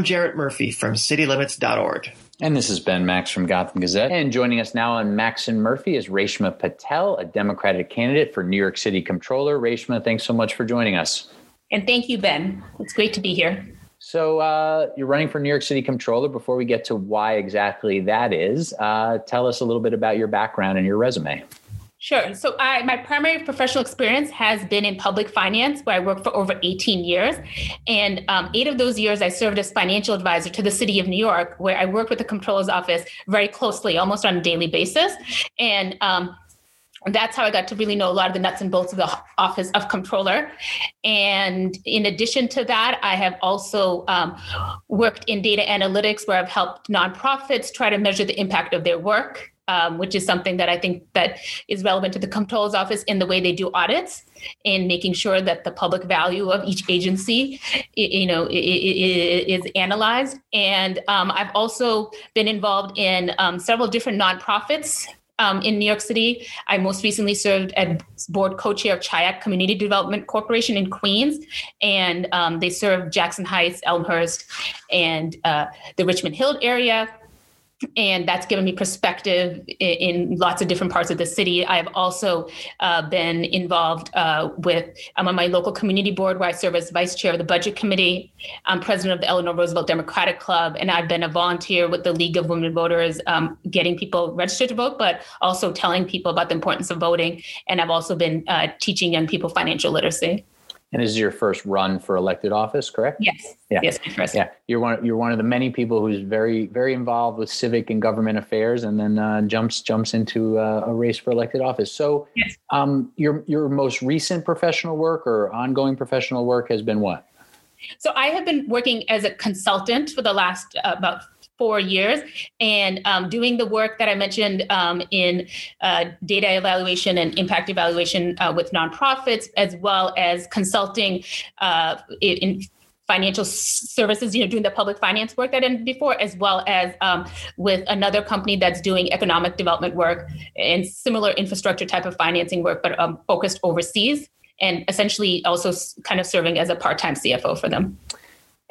I'm Jarrett Murphy from citylimits.org. And this is Ben Max from Gotham Gazette. And joining us now on Max and Murphy is Reshma Patel, a Democratic candidate for New York City Comptroller. Reshma, thanks so much for joining us. And thank you, Ben. It's great to be here. So uh, you're running for New York City Comptroller. Before we get to why exactly that is, uh, tell us a little bit about your background and your resume. Sure. So I, my primary professional experience has been in public finance, where I worked for over 18 years. And um, eight of those years, I served as financial advisor to the city of New York, where I worked with the comptroller's office very closely, almost on a daily basis. And um, that's how I got to really know a lot of the nuts and bolts of the office of comptroller. And in addition to that, I have also um, worked in data analytics where I've helped nonprofits try to measure the impact of their work um, which is something that I think that is relevant to the comptroller's office in the way they do audits in making sure that the public value of each agency, you know, is analyzed. And um, I've also been involved in um, several different nonprofits um, in New York City. I most recently served as board co-chair of Chhaya Community Development Corporation in Queens, and um, they serve Jackson Heights, Elmhurst, and uh, the Richmond Hill area and that's given me perspective in, in, lots of different parts of the city. I've also uh, been involved uh, with, I'm on my local community board where I serve as vice chair of the budget committee. I'm president of the Eleanor Roosevelt Democratic Club, and I've been a volunteer with the League of Women Voters, um, getting people registered to vote, but also telling people about the importance of voting. And I've also been uh, teaching young people financial literacy. And this is your first run for elected office, correct? Yes. Yeah. Yes, first. Yeah. You're one. You're one of the many people who's very, very involved with civic and government affairs, and then uh, jumps jumps into uh, a race for elected office. So, yes. um, your your most recent professional work or ongoing professional work has been what? So I have been working as a consultant for the last uh, about four years and um, doing the work that I mentioned um, in uh, data evaluation and impact evaluation uh, with nonprofits, as well as consulting uh, in financial services, you know, doing the public finance work that I did before, as well as um, with another company that's doing economic development work and similar infrastructure type of financing work, but um, focused overseas and essentially also kind of serving as a part-time CFO for them.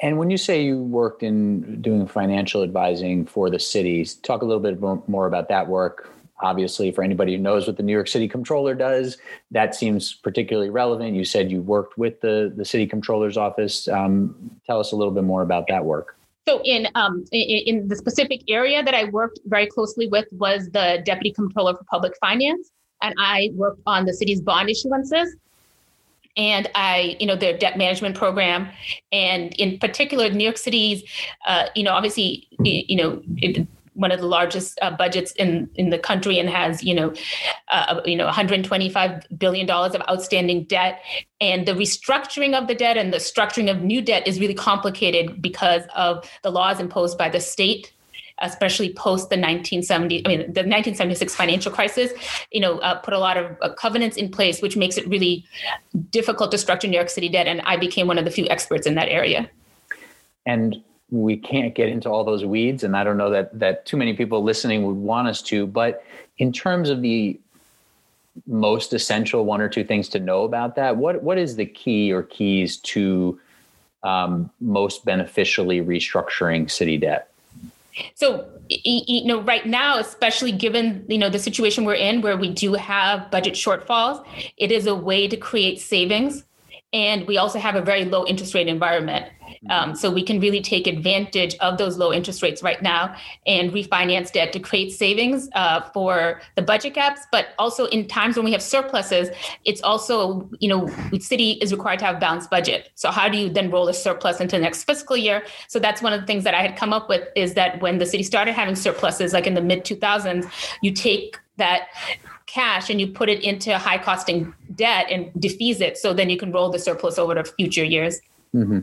And when you say you worked in doing financial advising for the cities, talk a little bit more about that work. Obviously, for anybody who knows what the New York City Comptroller does, that seems particularly relevant. You said you worked with the, the City Comptroller's office. Um, tell us a little bit more about that work. So, in, um, in, in the specific area that I worked very closely with was the Deputy Comptroller for Public Finance, and I worked on the city's bond issuances and I, you know, their debt management program, and in particular, New York City's, uh, you know, obviously, you know. It, one of the largest uh, budgets in, in the country and has you know uh, you know 125 billion dollars of outstanding debt and the restructuring of the debt and the structuring of new debt is really complicated because of the laws imposed by the state especially post the 1970, I mean, the 1976 financial crisis, you know, uh, put a lot of uh, covenants in place, which makes it really difficult to structure New York City debt. And I became one of the few experts in that area. And we can't get into all those weeds, and I don't know that that too many people listening would want us to. But in terms of the most essential one or two things to know about that, what what is the key or keys to um, most beneficially restructuring city debt? So, you know, right now, especially given, you know, the situation we're in where we do have budget shortfalls, it is a way to create savings. And we also have a very low interest rate environment. Um, so we can really take advantage of those low interest rates right now and refinance debt to create savings uh, for the budget gaps. But also in times when we have surpluses, it's also, you know, the city is required to have a balanced budget. So how do you then roll a surplus into the next fiscal year? So that's one of the things that I had come up with is that when the city started having surpluses, like in the mid 2000s, you take that cash and you put it into high costing debt and defease it so then you can roll the surplus over to future years mm-hmm.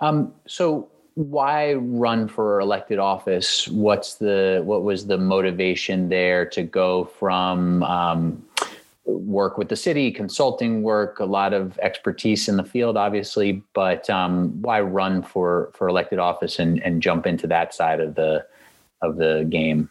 Um, so why run for elected office? What's the what was the motivation there to go from um, work with the city, consulting work, a lot of expertise in the field, obviously, but um, why run for for elected office and, and jump into that side of the of the game?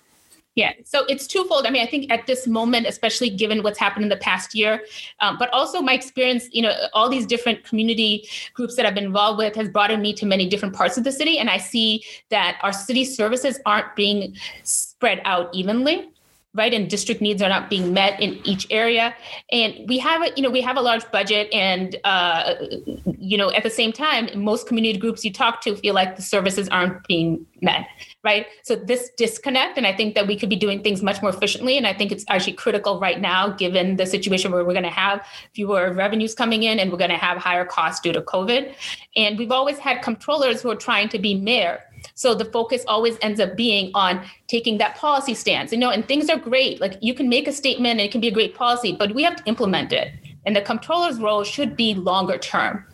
Yeah, so it's twofold. I mean, I think at this moment, especially given what's happened in the past year, um, but also my experience, you know, all these different community groups that I've been involved with has brought me to many different parts of the city. And I see that our city services aren't being spread out evenly right and district needs are not being met in each area. And we have a you know we have a large budget and uh, you know at the same time most community groups you talk to feel like the services aren't being met right? So this disconnect and i think that we could be doing things much more efficiently and i think it's actually critical right now given the situation where we're going to have fewer revenues coming in and we're going to have higher costs due to covid. And we've always had controllers who are trying to be mayor so the focus always ends up being on taking that policy stance. You know, and things are great. Like you can make a statement and it can be a great policy, but we have to implement it. And the controller's role should be longer term.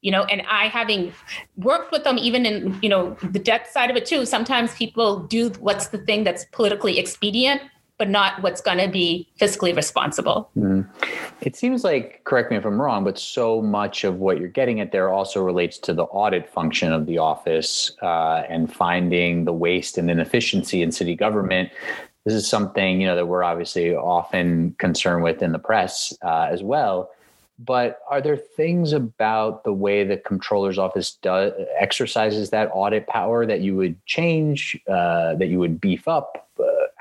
You know, and I having worked with them even in, you know, the debt side of it too, sometimes people do what's the thing that's politically expedient but not what's going to be fiscally responsible. Mm. It seems like, correct me if I'm wrong, but so much of what you're getting at there also relates to the audit function of the office uh, and finding the waste and inefficiency in city government. This is something you know that we're obviously often concerned with in the press uh, as well. But are there things about the way the controller's office does exercises that audit power that you would change, uh, that you would beef up?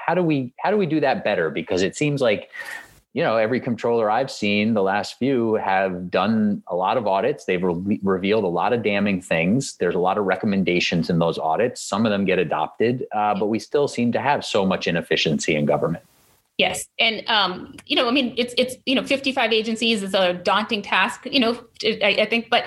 How do we how do we do that better? Because it seems like you know every controller I've seen the last few have done a lot of audits. They've re- revealed a lot of damning things. There's a lot of recommendations in those audits. Some of them get adopted, uh, but we still seem to have so much inefficiency in government. Yes, and um, you know, I mean, it's it's you know, 55 agencies is a daunting task. You know, I, I, think, but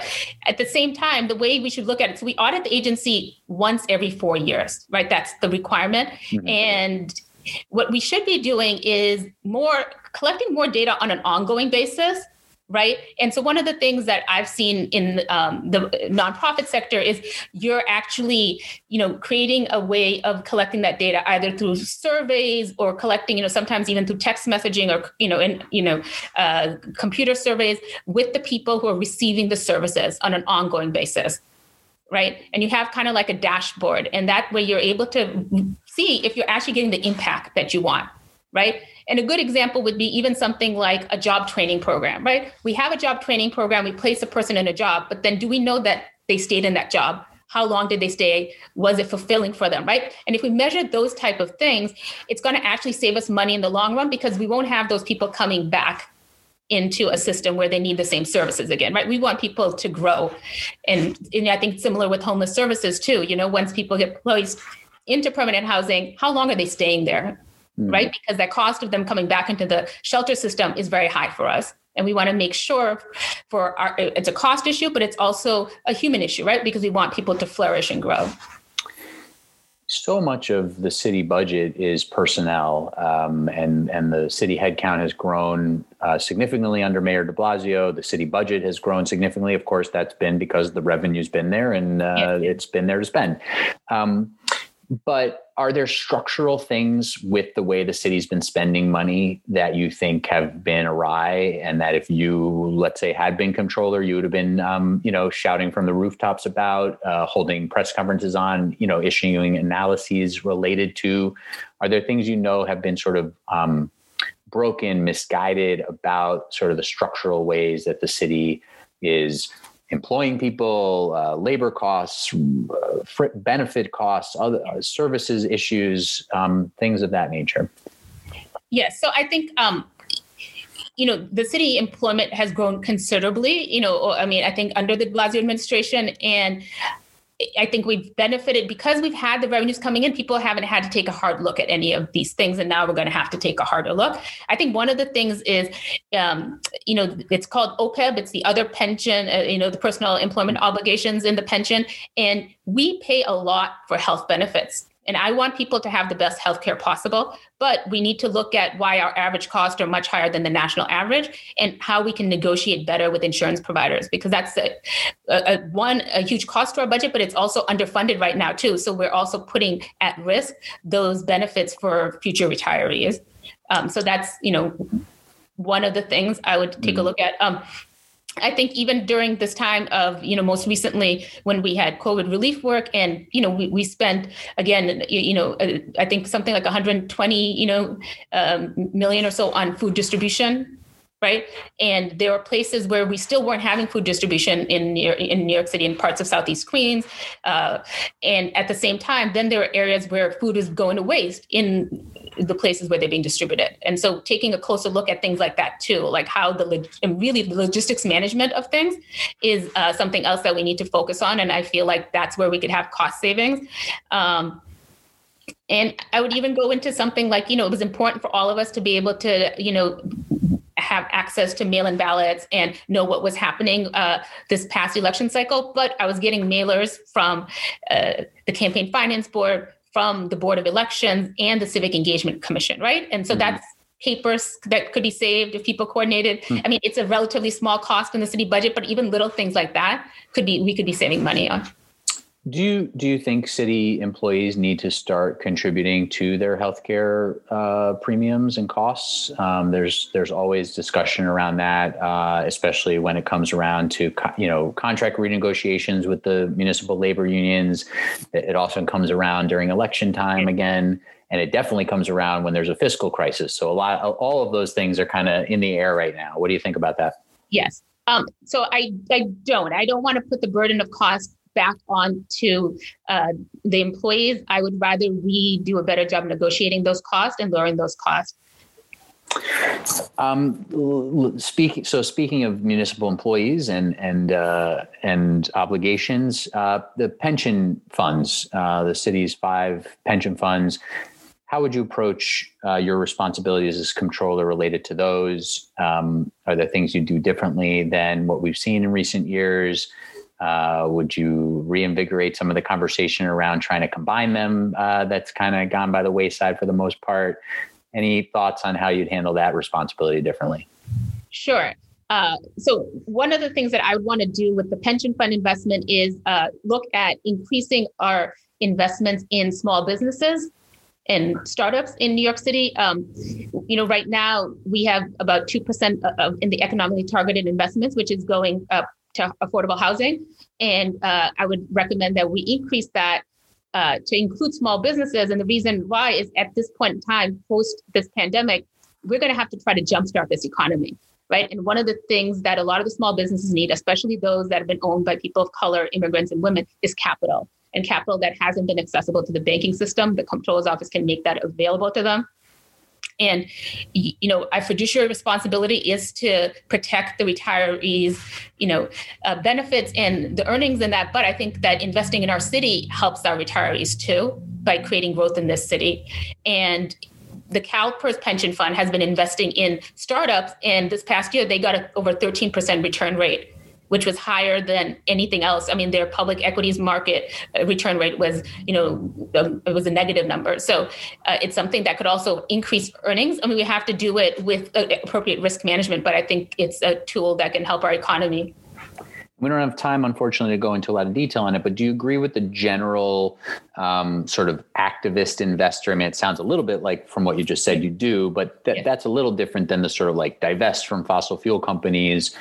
at the same time, the way we should look at it, so we audit the agency once every four years, right? That's the requirement, mm-hmm. and what we should be doing is more collecting more data on an ongoing basis right? And so one of the things that i've seen in um, the nonprofit sector is you're actually you know creating a way of collecting that data either through surveys or collecting you know sometimes even through text messaging or you know in you know uh, computer surveys with the people who are receiving the services on an ongoing basis right and you have kind of like a dashboard and that way you're able to see if you're actually getting the impact that you want right and a good example would be even something like a job training program, right? We have a job training program, we place a person in a job, but then do we know that they stayed in that job? How long did they stay? Was it fulfilling for them, right? And if we measure those type of things, it's going to actually save us money in the long run because we won't have those people coming back into a system where they need the same services again, right? We want people to grow. And, and I think similar with homeless services too, you know, once people get placed into permanent housing, how long are they staying there? mm. right? Because the cost of them coming back into the shelter system is very high for us. And we want to make sure for our, it's a cost issue, but it's also a human issue, right? Because we want people to flourish and grow. So much of the city budget is personnel, um, and and the city headcount has grown uh, significantly under Mayor De Blasio. The city budget has grown significantly. Of course, that's been because the revenue's been there and uh, yes. it's been there to spend. Um, but are there structural things with the way the city's been spending money that you think have been awry? And that if you let's say had been controller you would have been um, you know shouting from the rooftops about uh, holding press conferences on you know issuing analyses related to are there things you know have been sort of um, broken misguided about sort of the structural ways that the city is employing people, uh, labor costs, uh, benefit costs, other uh, services issues, um, things of that nature. Yes. So I think um, you know the city employment has grown considerably you know i mean i think under de Blasio administration and I think we've benefited because we've had the revenues coming in. People haven't had to take a hard look at any of these things, and now we're going to have to take a harder look. I think one of the things is, um, you know, it's called OPEB. It's the other pension, uh, you know, the personal employment obligations in the pension, and we pay a lot for health benefits. And I want people to have the best healthcare possible, but we need to look at why our average costs are much higher than the national average and how we can negotiate better with insurance providers because that's a, a, a, one a huge cost to our budget, but it's also underfunded right now too. So we're also putting at risk those benefits for future retirees. Um, so that's you know one of the things I would take mm. a look at. Um, I think even during this time of, you know, most recently when we had COVID relief work and, you know, we, we spent again, you know, uh, I think something like 120, you know, um, million or so on food distribution right? And there were places where we still weren't having food distribution in New York, in New York City and parts of Southeast Queens. Uh, and at the same time, then there were areas where food is going to waste in the places where they're being distributed. And so taking a closer look at things like that too, like how the log- really the logistics management of things is uh, something else that we need to focus on. And I feel like that's where we could have cost savings. Um, and I would even go into something like, you know, it was important for all of us to be able to, you know, have access to mail in ballots and know what was happening uh, this past election cycle. But I was getting mailers from uh, the Campaign Finance Board, from the Board of Elections, and the Civic Engagement Commission, right? And so mm-hmm. that's papers that could be saved if people coordinated. Mm-hmm. I mean, it's a relatively small cost in the city budget, but even little things like that could be we could be saving money on. Do you do you think city employees need to start contributing to their healthcare uh, premiums and costs? Um, there's there's always discussion around that, uh, especially when it comes around to you know contract renegotiations with the municipal labor unions. It often comes around during election time again, and it definitely comes around when there's a fiscal crisis. So a lot, all of those things are kind of in the air right now. What do you think about that? Yes. Um, so I I don't I don't want to put the burden of cost back on to uh, the employees. I would rather we do a better job negotiating those costs and lowering those costs. Um, speaking so speaking of municipal employees and and uh, and obligations, uh, the pension funds, uh, the city's five pension funds. How would you approach uh, your responsibilities as controller related to those? Um, are there things you do differently than what we've seen in recent years? Uh, would you reinvigorate some of the conversation around trying to combine them uh, that's kind of gone by the wayside for the most part? Any thoughts on how you'd handle that responsibility differently? Sure. Uh, so one of the things that I would want to do with the pension fund investment is uh, look at increasing our investments in small businesses and startups in New York City. Um, you know, right now we have about two percent of in the economically targeted investments, which is going up to affordable housing. And uh, I would recommend that we increase that uh, to include small businesses. And the reason why is at this point in time, post this pandemic, we're going to have to try to jumpstart this economy. Right. And one of the things that a lot of the small businesses need, especially those that have been owned by people of color, immigrants, and women, is capital and capital that hasn't been accessible to the banking system. The comptroller's office can make that available to them. And you know, our fiduciary responsibility is to protect the retirees, you know, uh, benefits and the earnings in that. But I think that investing in our city helps our retirees too by creating growth in this city. And the CalPERS pension fund has been investing in startups, and this past year they got a, over 13% return rate which was higher than anything else. I mean, their public equities market uh, return rate was, you know, um, it was a negative number. So uh, it's something that could also increase earnings. I mean, we have to do it with uh, appropriate risk management, but I think it's a tool that can help our economy. We don't have time, unfortunately, to go into a lot of detail on it, but do you agree with the general um, sort of activist investor? I mean, it sounds a little bit like from what you just said you do, but th- yeah. that's a little different than the sort of like divest from fossil fuel companies,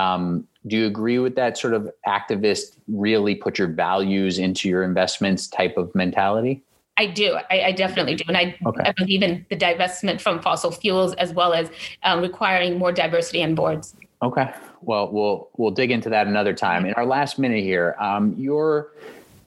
um, do you agree with that sort of activist, really put your values into your investments type of mentality? I do. I, I definitely do. And I, okay. I, believe in the divestment from fossil fuels as well as um, requiring more diversity on boards. Okay. Well, we'll we'll dig into that another time. In our last minute here, um, you're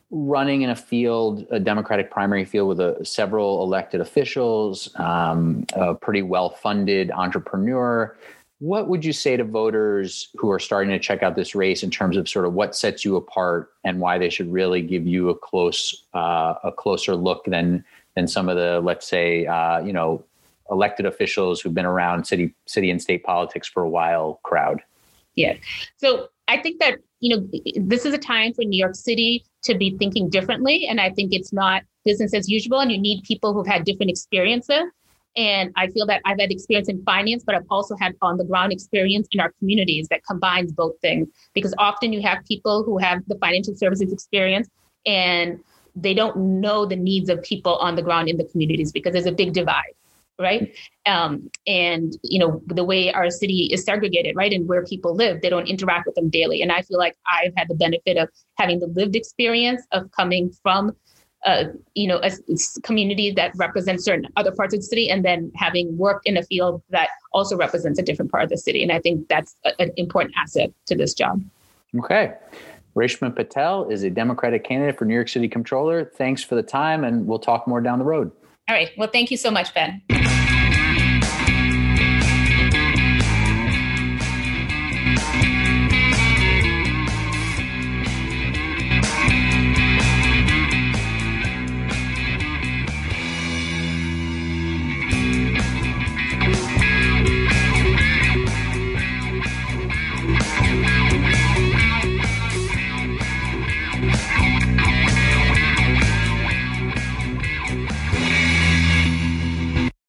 running in a field, a Democratic primary field with a, several elected officials, um, a pretty well-funded entrepreneur what would you say to voters who are starting to check out this race in terms of sort of what sets you apart and why they should really give you a close uh, a closer look than than some of the let's say uh, you know elected officials who've been around city city and state politics for a while crowd? Yeah. So i think that you know this is a time for new york city to be thinking differently. And i think it's not business as usual. And you need people who've had different experiences and I feel that I've had experience in finance, but I've also had on the ground experience in our communities that combines both things. Because often you have people who have the financial services experience and they don't know the needs of people on the ground in the communities because there's a big divide. right? Um, and you know the way our city is segregated, right, and where people live, they don't interact with them daily. And I feel like I've had the benefit of having the lived experience of coming from uh, you know, a, community that represents certain other parts of the city, and then having worked in a field that also represents a different part of the city. And I think that's a, an important asset to this job. Okay. Reshma Patel is a Democratic candidate for New York City Comptroller. Thanks for the time, and we'll talk more down the road. All right. Well, thank you so much, Ben.